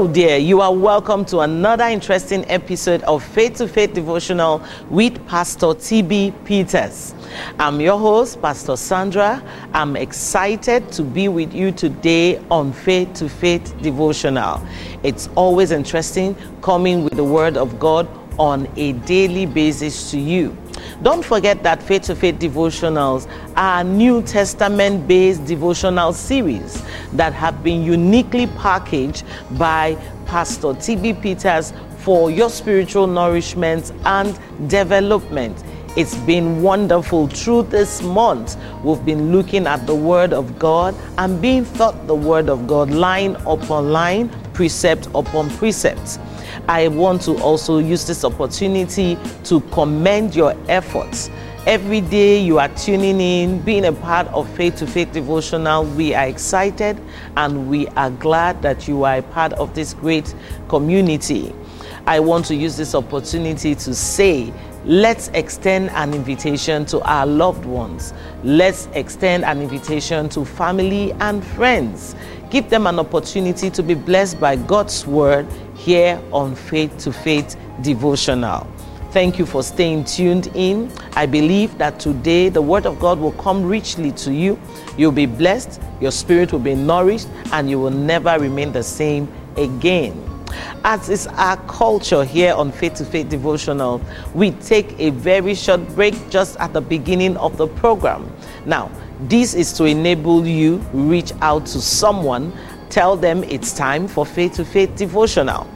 Hello, dear. You are welcome to another interesting episode of Faith to Faith Devotional with Pastor TB Peters. I'm your host, Pastor Sandra. I'm excited to be with you today on Faith to Faith Devotional. It's always interesting coming with the Word of God on a daily basis to you. Don't forget that Faith to Faith devotionals are New Testament based devotional series that have been uniquely packaged by Pastor TB Peters for your spiritual nourishment and development. It's been wonderful. Through this month, we've been looking at the Word of God and being taught the Word of God line upon line, precept upon precept. I want to also use this opportunity to commend your efforts. Every day you are tuning in, being a part of Faith to Faith Devotional, we are excited and we are glad that you are a part of this great community. I want to use this opportunity to say, let's extend an invitation to our loved ones. Let's extend an invitation to family and friends. Give them an opportunity to be blessed by God's word here on Faith to Faith Devotional. Thank you for staying tuned in. I believe that today the Word of God will come richly to you. You'll be blessed, your spirit will be nourished, and you will never remain the same again. As is our culture here on Faith to Faith Devotional, we take a very short break just at the beginning of the program. Now, this is to enable you reach out to someone, tell them it's time for Faith to Faith Devotional.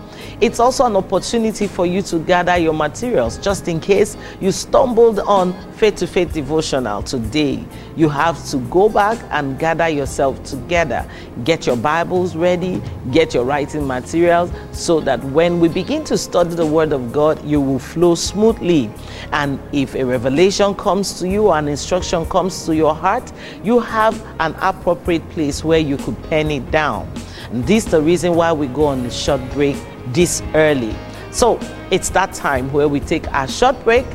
It's also an opportunity for you to gather your materials just in case you stumbled on Faith to Faith devotional today. You have to go back and gather yourself together. Get your Bibles ready, get your writing materials so that when we begin to study the Word of God, you will flow smoothly. And if a revelation comes to you, an instruction comes to your heart, you have an appropriate place where you could pen it down. And this is the reason why we go on a short break this early. So it's that time where we take a short break.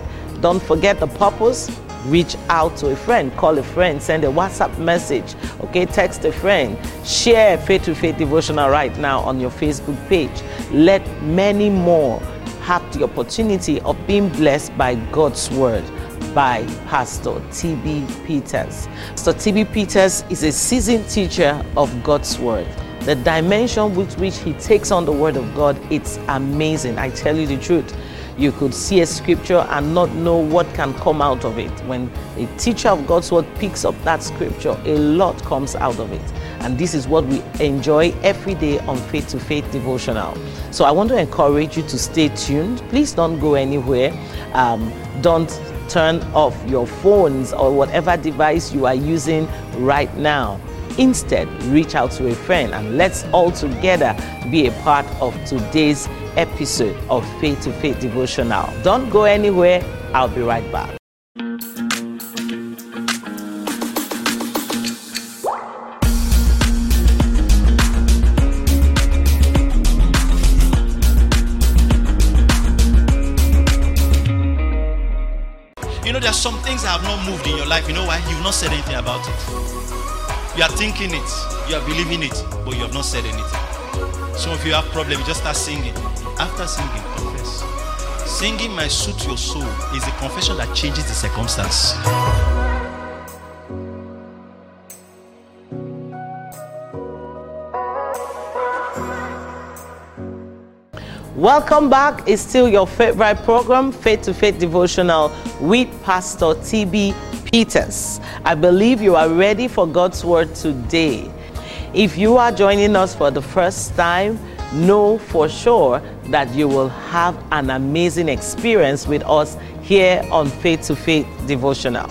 Don't forget the purpose. Reach out to a friend, call a friend, send a WhatsApp message, okay, text a friend, share Faith to Faith devotional right now on your Facebook page. Let many more have the opportunity of being blessed by God's word by Pastor TB Peters. Pastor TB Peters is a seasoned teacher of God's word the dimension with which he takes on the word of God, it's amazing. I tell you the truth. You could see a scripture and not know what can come out of it. When a teacher of God's word picks up that scripture, a lot comes out of it. And this is what we enjoy every day on Faith to Faith devotional. So I want to encourage you to stay tuned. Please don't go anywhere. Um, don't turn off your phones or whatever device you are using right now. Instead, reach out to a friend and let's all together be a part of today's episode of Faith to Faith Devotional. Don't go anywhere, I'll be right back. You know, there are some things that have not moved in your life. You know why? You've not said anything about it. You are thinking it, you are believing it, but you have not said anything. Some of you have problems, just start singing. After singing, confess. Singing might suit your soul is a confession that changes the circumstance. Welcome back. It's still your favorite program, Faith to Faith Devotional with Pastor TB Peters. I believe you are ready for God's Word today. If you are joining us for the first time, know for sure that you will have an amazing experience with us here on Faith to Faith Devotional.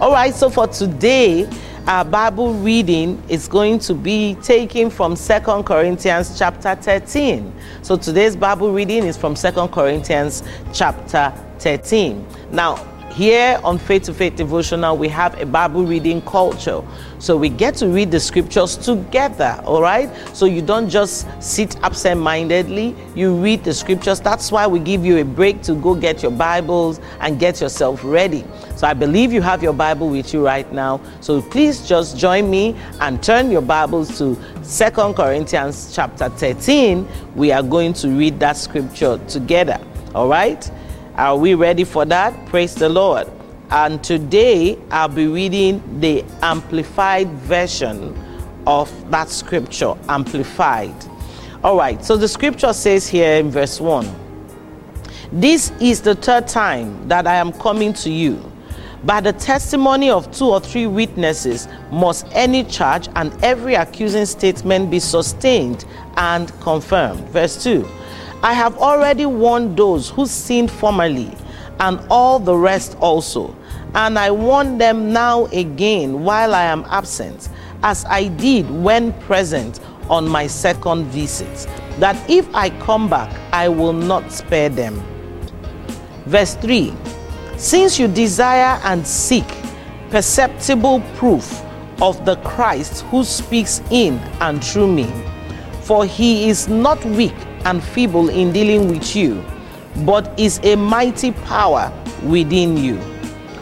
All right, so for today, our Bible reading is going to be taken from Second Corinthians chapter 13. So today's Bible reading is from Second Corinthians chapter 13. Now, here on Faith to Faith Devotional, we have a Bible reading culture. So we get to read the scriptures together, all right? So you don't just sit absent mindedly, you read the scriptures. That's why we give you a break to go get your Bibles and get yourself ready. So I believe you have your Bible with you right now. So please just join me and turn your Bibles to Second Corinthians chapter 13. We are going to read that scripture together, all right? Are we ready for that? Praise the Lord. And today I'll be reading the amplified version of that scripture, amplified. All right, so the scripture says here in verse 1 This is the third time that I am coming to you. By the testimony of two or three witnesses, must any charge and every accusing statement be sustained and confirmed. Verse 2 I have already warned those who sinned formerly, and all the rest also. And I warn them now again while I am absent, as I did when present on my second visit, that if I come back, I will not spare them. Verse 3 Since you desire and seek perceptible proof of the Christ who speaks in and through me, for he is not weak and feeble in dealing with you, but is a mighty power within you.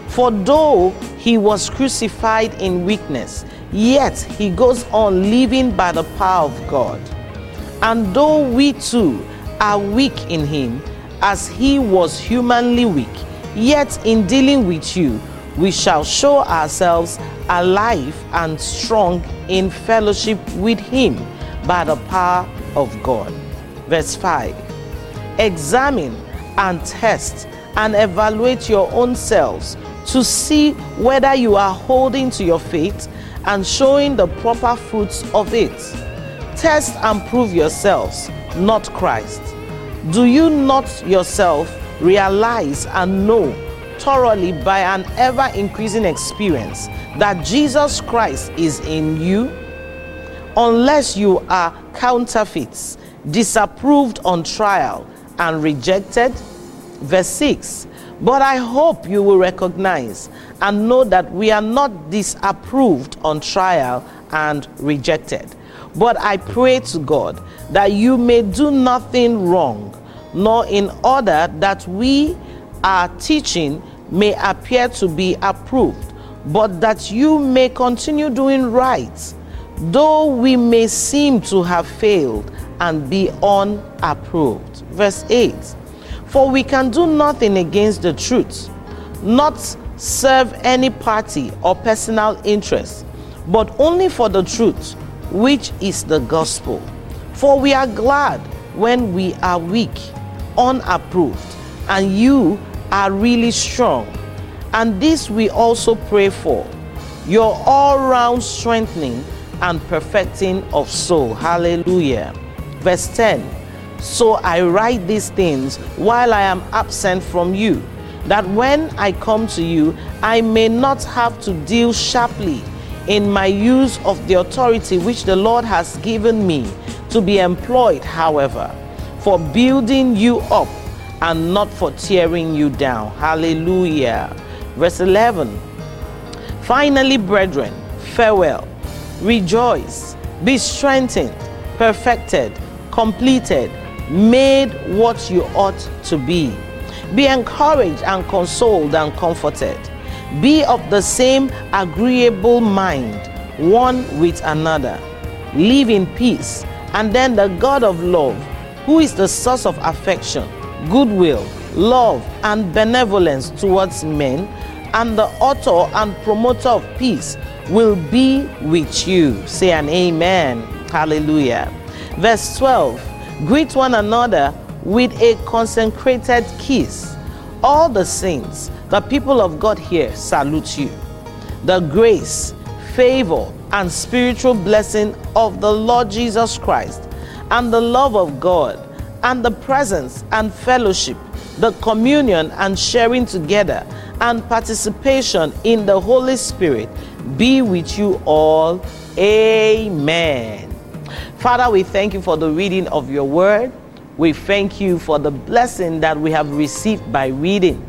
For though he was crucified in weakness, yet he goes on living by the power of God. And though we too are weak in him, as he was humanly weak, yet in dealing with you, we shall show ourselves alive and strong in fellowship with him by the power of God. Verse 5 Examine and test and evaluate your own selves to see whether you are holding to your faith and showing the proper fruits of it. Test and prove yourselves, not Christ. Do you not yourself realize and know thoroughly by an ever increasing experience that Jesus Christ is in you? Unless you are counterfeits disapproved on trial and rejected. Verse 6 But I hope you will recognize and know that we are not disapproved on trial and rejected. But I pray to God that you may do nothing wrong, nor in order that we are teaching may appear to be approved, but that you may continue doing right, though we may seem to have failed and be unapproved. Verse 8 For we can do nothing against the truth, not serve any party or personal interest, but only for the truth, which is the gospel. For we are glad when we are weak, unapproved, and you are really strong. And this we also pray for your all round strengthening and perfecting of soul. Hallelujah. Verse 10 So I write these things while I am absent from you, that when I come to you, I may not have to deal sharply in my use of the authority which the Lord has given me to be employed, however, for building you up and not for tearing you down. Hallelujah. Verse 11 Finally, brethren, farewell. Rejoice, be strengthened, perfected completed, made what you ought to be. Be encouraged and consoled and comforted. Be of the same agreeable mind, one with another. Live in peace, and then the God of love, who is the source of affection, goodwill, love, and benevolence towards men, and the author and promoter of peace, will be with you. Say an amen. Hallelujah. Verse 12 Greet one another with a consecrated kiss. All the saints, the people of God here, salute you. The grace, favor, and spiritual blessing of the Lord Jesus Christ, and the love of God, and the presence and fellowship, the communion and sharing together, and participation in the Holy Spirit be with you all. Amen. Father, we thank you for the reading of your word. We thank you for the blessing that we have received by reading.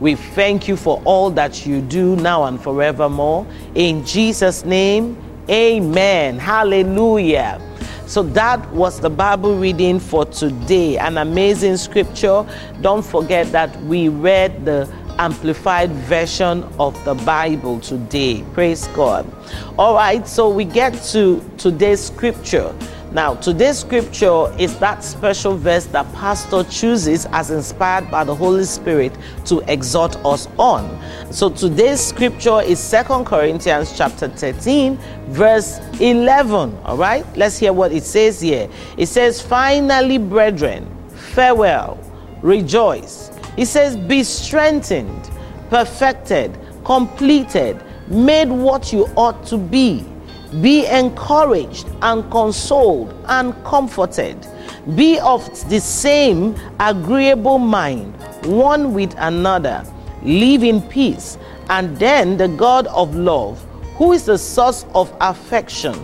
We thank you for all that you do now and forevermore. In Jesus' name, amen. Hallelujah. So that was the Bible reading for today. An amazing scripture. Don't forget that we read the amplified version of the Bible today. Praise God. All right, so we get to today's scripture. Now, today's scripture is that special verse that pastor chooses as inspired by the Holy Spirit to exhort us on. So today's scripture is Second Corinthians chapter 13 verse 11, all right? Let's hear what it says here. It says, "Finally, brethren, farewell, rejoice." It says, "Be strengthened, perfected, completed, made what you ought to be." Be encouraged and consoled and comforted. Be of the same agreeable mind, one with another. Live in peace. And then the God of love, who is the source of affection,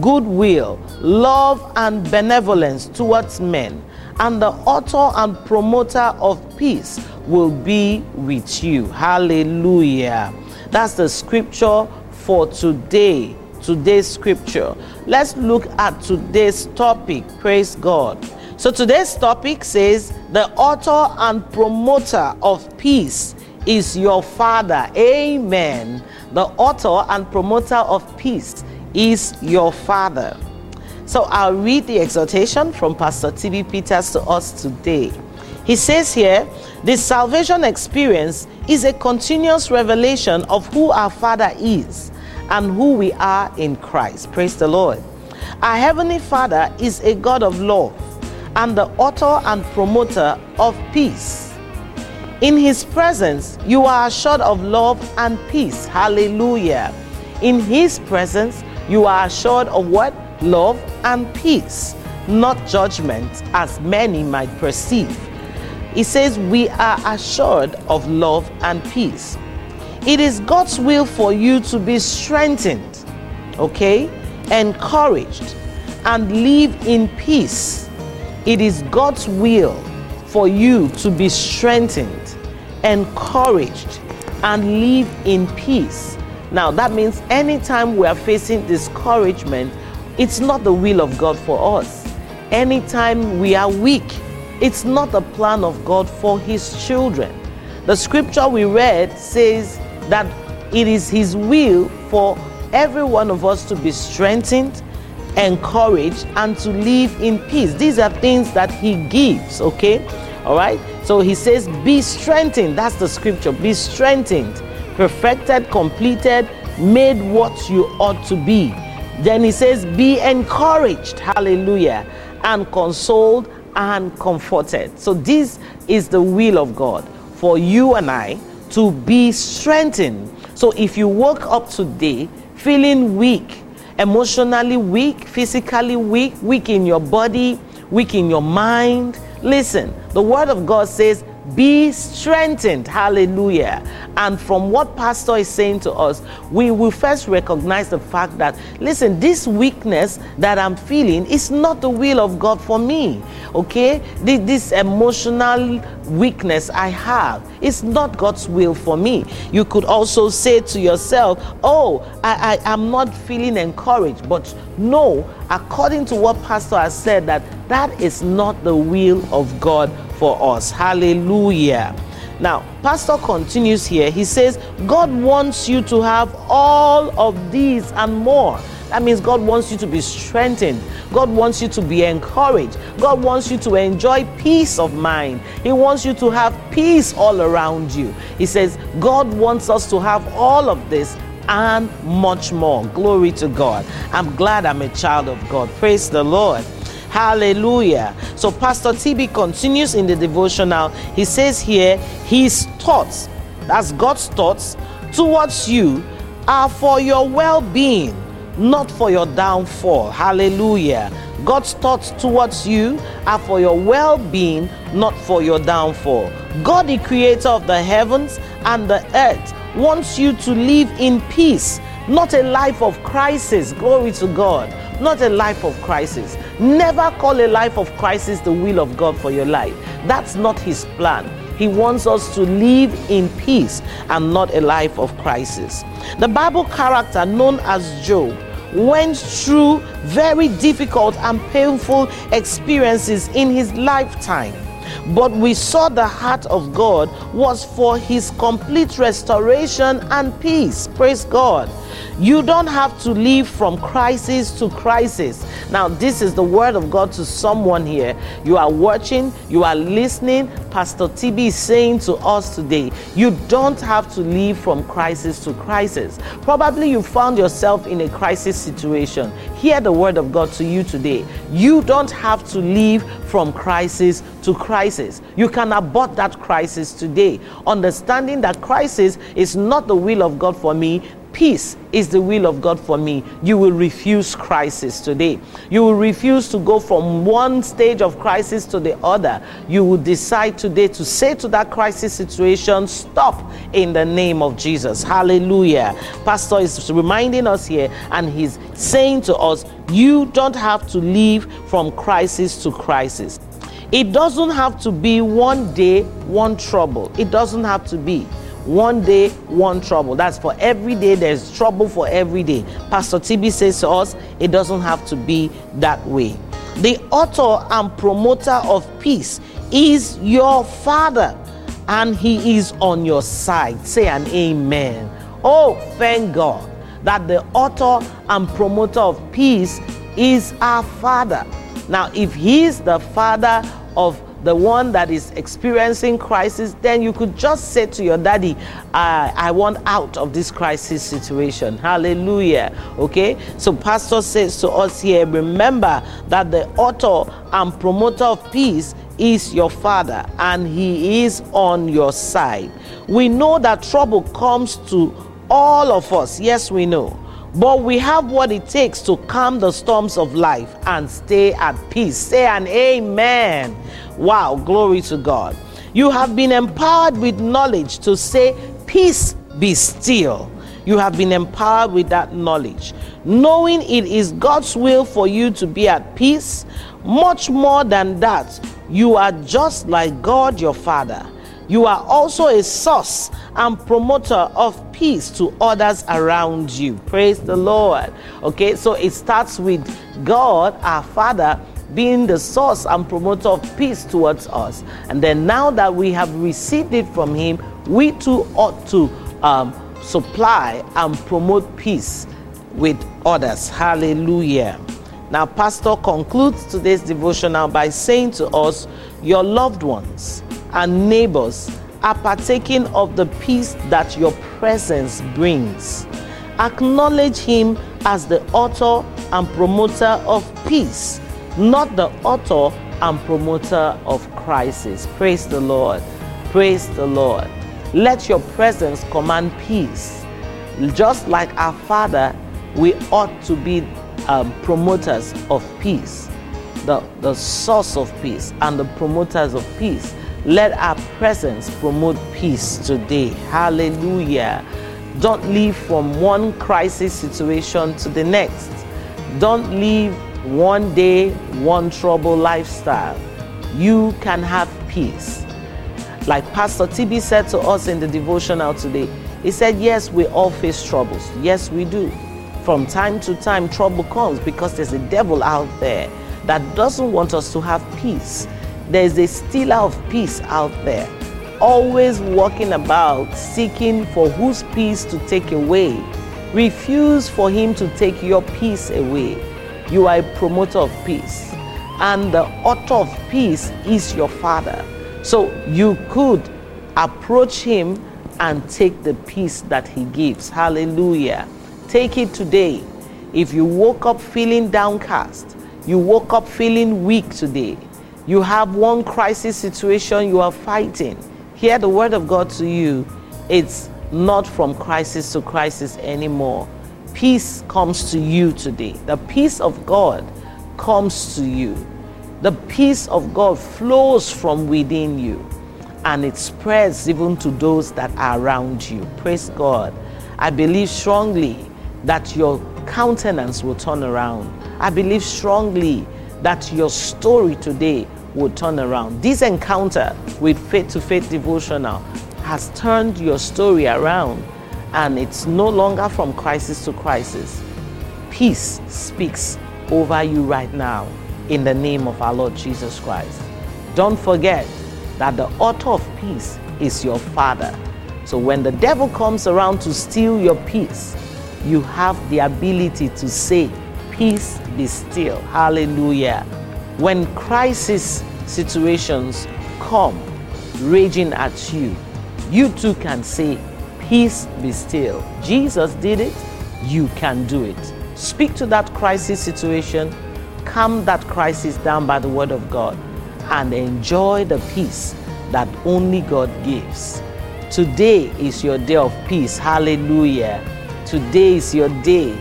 goodwill, love, and benevolence towards men, and the author and promoter of peace, will be with you. Hallelujah. That's the scripture for today today's scripture. Let's look at today's topic. Praise God. So today's topic says, The author and promoter of peace is your Father. Amen. The author and promoter of peace is your Father. So I'll read the exhortation from Pastor T.B. Peters to us today. He says here, the salvation experience is a continuous revelation of who our Father is and who we are in Christ. Praise the Lord. Our Heavenly Father is a God of love and the author and promoter of peace. In His presence, you are assured of love and peace. Hallelujah. In His presence, you are assured of what? Love and peace, not judgment, as many might perceive. He says, We are assured of love and peace. It is God's will for you to be strengthened, okay, encouraged, and live in peace. It is God's will for you to be strengthened, encouraged, and live in peace. Now, that means anytime we are facing discouragement, it's not the will of God for us. Anytime we are weak, it's not the plan of God for His children. The scripture we read says, that it is His will for every one of us to be strengthened, encouraged, and to live in peace. These are things that He gives, okay? All right? So He says, Be strengthened. That's the scripture. Be strengthened, perfected, completed, made what you ought to be. Then He says, Be encouraged. Hallelujah. And consoled and comforted. So this is the will of God for you and I to be strengthened. So if you woke up today feeling weak, emotionally weak, physically weak, weak in your body, weak in your mind, listen, the word of God says, be strengthened. Hallelujah. And from what Pastor is saying to us, we will first recognize the fact that, listen, this weakness that I'm feeling is not the will of God for me. Okay? This emotional weakness I have is not God's will for me. You could also say to yourself, Oh, I, I am not feeling encouraged. But no, according to what Pastor has said, that that is not the will of God for us. Hallelujah. Now, Pastor continues here. He says, God wants you to have all of these and more. That means God wants you to be strengthened. God wants you to be encouraged. God wants you to enjoy peace of mind. He wants you to have peace all around you. He says, God wants us to have all of this and much more. Glory to God. I'm glad I'm a child of God. Praise the Lord. Hallelujah. So Pastor TB continues in the devotional. He says here, his thoughts, that's God's thoughts towards you, are for your well being, not for your downfall. Hallelujah. God's thoughts towards you are for your well being, not for your downfall. God, the creator of the heavens and the earth, wants you to live in peace, not a life of crisis. Glory to God not a life of crisis. Never call a life of crisis the will of God for your life. That's not His plan. He wants us to live in peace and not a life of crisis. The Bible character known as Job went through very difficult and painful experiences in his lifetime. But we saw the heart of God was for his complete restoration and peace. Praise God. You don't have to live from crisis to crisis. Now, this is the word of God to someone here. You are watching, you are listening. Pastor TB is saying to us today, you don't have to live from crisis to crisis. Probably you found yourself in a crisis situation. Hear the word of God to you today. You don't have to live from crisis to crisis. You can abort that crisis today, understanding that crisis is not the will of God for me, peace is the will of God for me, you will refuse crisis today. You will refuse to go from one stage of crisis to the other. You will decide today to say to that crisis situation, stop in the name of Jesus. Hallelujah. Pastor is reminding us here, and he's saying to us, you don't have to live from crisis to crisis. It doesn't have to be one day, one trouble. It doesn't have to be one day, one trouble. That's for every day, there's trouble for every day. Pastor TB says to us, it doesn't have to be that way. The author and promoter of peace is your father, and he is on your side. Say an amen. Oh, thank God that the author and promoter of peace is our father. Now, if he's the father of the one that is experiencing crisis, then you could just say to your daddy, I, I want out of this crisis situation. Hallelujah. Okay? So, Pastor says to us here, remember that the author and promoter of peace is your father and he is on your side. We know that trouble comes to all of us. Yes, we know. But we have what it takes to calm the storms of life and stay at peace. Say an amen. Wow, glory to God. You have been empowered with knowledge to say, Peace be still. You have been empowered with that knowledge. Knowing it is God's will for you to be at peace, much more than that, you are just like God your Father. You are also a source and promoter of peace to others around you. Praise the Lord. Okay, so it starts with God, our Father, being the source and promoter of peace towards us. And then now that we have received it from Him, we too ought to um, supply and promote peace with others. Hallelujah. Now, Pastor concludes today's devotional by saying to us, Your loved ones and neighbors are partaking of the peace that your presence brings. Acknowledge Him as the author and promoter of peace, not the author and promoter of crisis. Praise the Lord. Praise the Lord. Let your presence command peace. Just like our Father, we ought to be um, promoters of peace, the, the source of peace, and the promoters of peace. Let our presence promote peace today. Hallelujah. Don't leave from one crisis situation to the next. Don't live one day, one trouble lifestyle. You can have peace. Like Pastor TB said to us in the devotional today, he said, Yes, we all face troubles. Yes, we do. From time to time, trouble comes because there's a devil out there that doesn't want us to have peace. There's a stealer of peace out there, always walking about seeking for whose peace to take away. Refuse for him to take your peace away. You are a promoter of peace, and the author of peace is your Father. So you could approach him and take the peace that he gives. Hallelujah. Take it today. If you woke up feeling downcast, you woke up feeling weak today, you have one crisis situation you are fighting, hear the word of God to you. It's not from crisis to crisis anymore. Peace comes to you today. The peace of God comes to you. The peace of God flows from within you and it spreads even to those that are around you. Praise God. I believe strongly that your countenance will turn around. I believe strongly that your story today will turn around. This encounter with Faith to Faith Devotional has turned your story around and it's no longer from crisis to crisis. Peace speaks over you right now in the name of our Lord Jesus Christ. Don't forget that the author of peace is your Father. So when the devil comes around to steal your peace, you have the ability to say, Peace be still. Hallelujah. When crisis situations come raging at you, you too can say, Peace be still. Jesus did it, you can do it. Speak to that crisis situation, calm that crisis down by the word of God, and enjoy the peace that only God gives. Today is your day of peace. Hallelujah. Today is your day.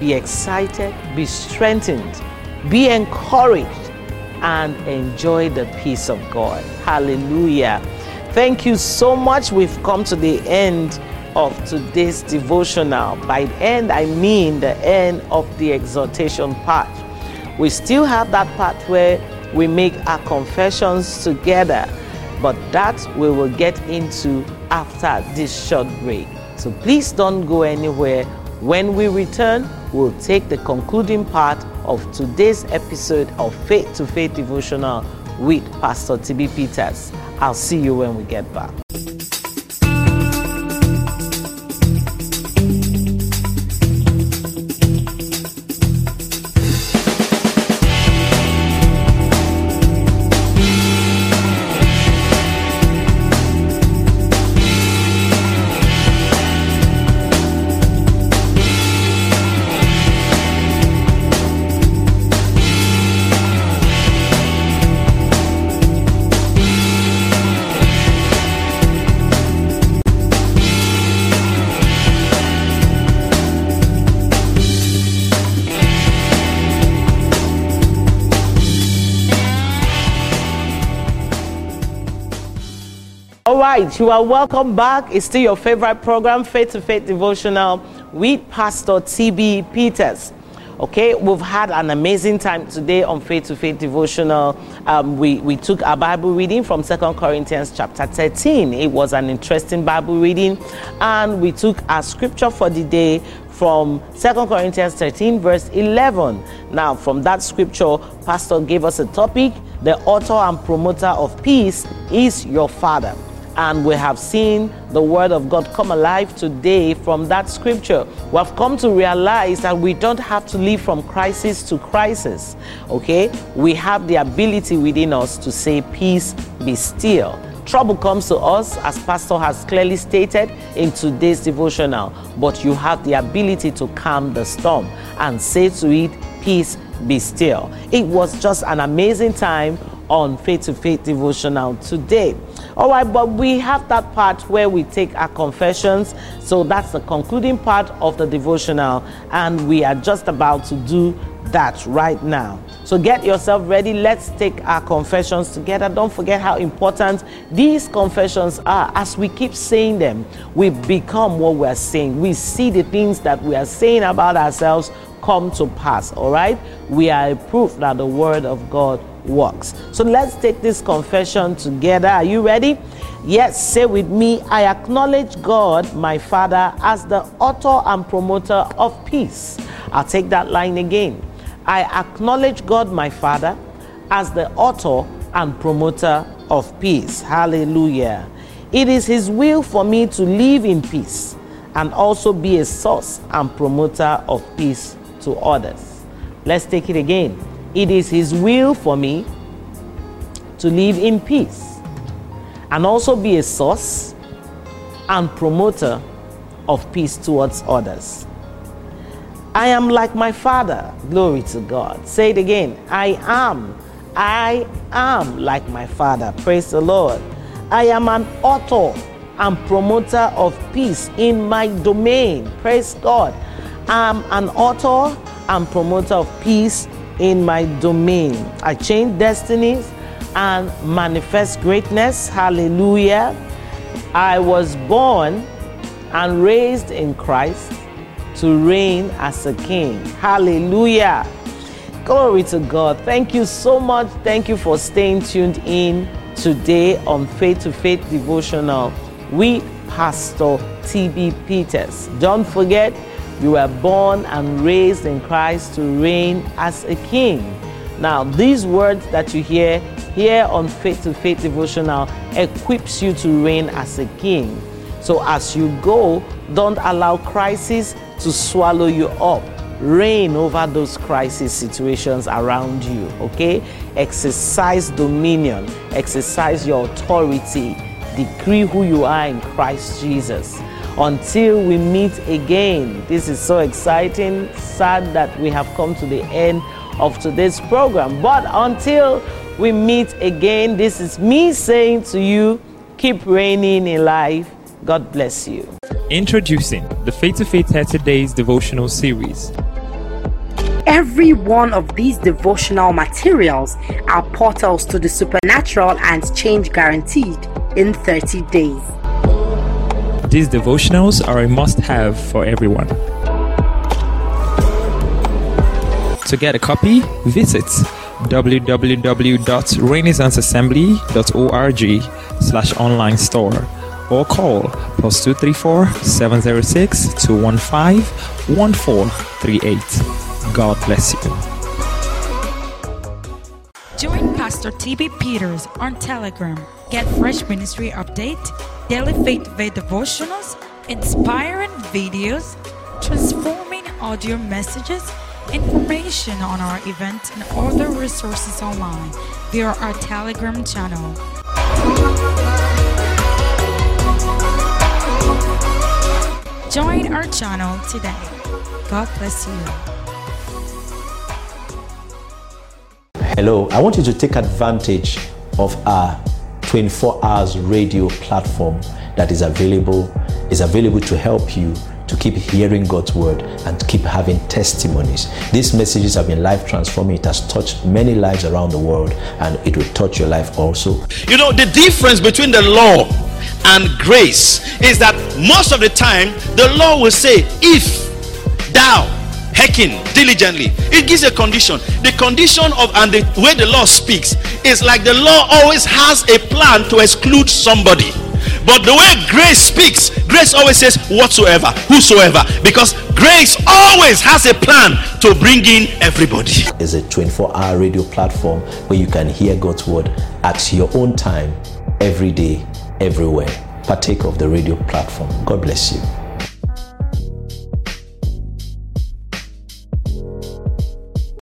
Be excited, be strengthened, be encouraged, and enjoy the peace of God. Hallelujah. Thank you so much. We've come to the end of today's devotional. By end, I mean the end of the exhortation part. We still have that part where we make our confessions together, but that we will get into after this short break. So please don't go anywhere. When we return, we'll take the concluding part of today's episode of Faith to Faith Devotional with Pastor TB Peters. I'll see you when we get back. Right, you are welcome back. It's still your favorite program, Faith to Faith Devotional with Pastor TB Peters. Okay, we've had an amazing time today on Faith to Faith Devotional. Um, we, we took a Bible reading from Second Corinthians chapter 13. It was an interesting Bible reading. And we took our scripture for the day from Second Corinthians 13, verse 11. Now, from that scripture, Pastor gave us a topic the author and promoter of peace is your Father and we have seen the word of God come alive today from that scripture. We have come to realize that we don't have to live from crisis to crisis. Okay? We have the ability within us to say, Peace be still. Trouble comes to us, as Pastor has clearly stated in today's devotional, but you have the ability to calm the storm and say to it, Peace be still. It was just an amazing time on Faith to Faith devotional today. All right, but we have that part where we take our confessions. So that's the concluding part of the devotional, and we are just about to do that right now. So get yourself ready. Let's take our confessions together. Don't forget how important these confessions are. As we keep saying them, we become what we're saying. We see the things that we are saying about ourselves come to pass. All right? We are a proof that the word of God works. So let's take this confession together. Are you ready? Yes, say with me I acknowledge God, my Father, as the author and promoter of peace. I'll take that line again. I acknowledge God, my Father, as the author and promoter of peace. Hallelujah. It is His will for me to live in peace and also be a source and promoter of peace to others. Let's take it again. It is His will for me to live in peace and also be a source and promoter of peace towards others. I am like my Father. Glory to God. Say it again. I am. I am like my Father. Praise the Lord. I am an author and promoter of peace in my domain. Praise God. I'm an author and promoter of peace in my domain. I change destinies and manifest greatness. Hallelujah. I was born and raised in Christ to reign as a king. Hallelujah. Glory to God. Thank you so much. Thank you for staying tuned in today on Faith to Faith Devotional We Pastor TB Peters. Don't forget, you were born and raised in Christ to reign as a king. Now, these words that you hear here on Faith to Faith Devotional equips you to reign as a king. So, as you go, don't allow crisis to swallow you up. Reign over those crisis situations around you, okay? Exercise dominion, exercise your authority, decree who you are in Christ Jesus until we meet again. This is so exciting. Sad that we have come to the end of today's program. But until we meet again, this is me saying to you keep reigning in life. God bless you. Introducing the Faith to Faith 30 Days devotional series. Every one of these devotional materials are portals to the supernatural and change guaranteed in 30 days. These devotionals are a must have for everyone. To get a copy, visit www.renaissanceassembly.org slash online store or call plus 234 706 215 1438. God bless you. Join Pastor TB Peters on Telegram. Get fresh ministry update, daily faith faith devotionals, inspiring videos, transforming audio messages, information on our event, and other resources online via our Telegram channel. Join our channel today. God bless you. Hello, I want you to take advantage of our 24 hours radio platform that is available is available to help you to keep hearing God's word and keep having testimonies. These messages have been life transforming. It has touched many lives around the world and it will touch your life also. You know, the difference between the law and grace is that most of the time the law will say, if thou hearken diligently, it gives a condition. The condition of and the way the law speaks is like the law always has a plan to exclude somebody. But the way grace speaks, grace always says whatsoever, whosoever, because grace always has a plan to bring in everybody. It's a 24 hour radio platform where you can hear God's word at your own time, every day, everywhere. Partake of the radio platform. God bless you.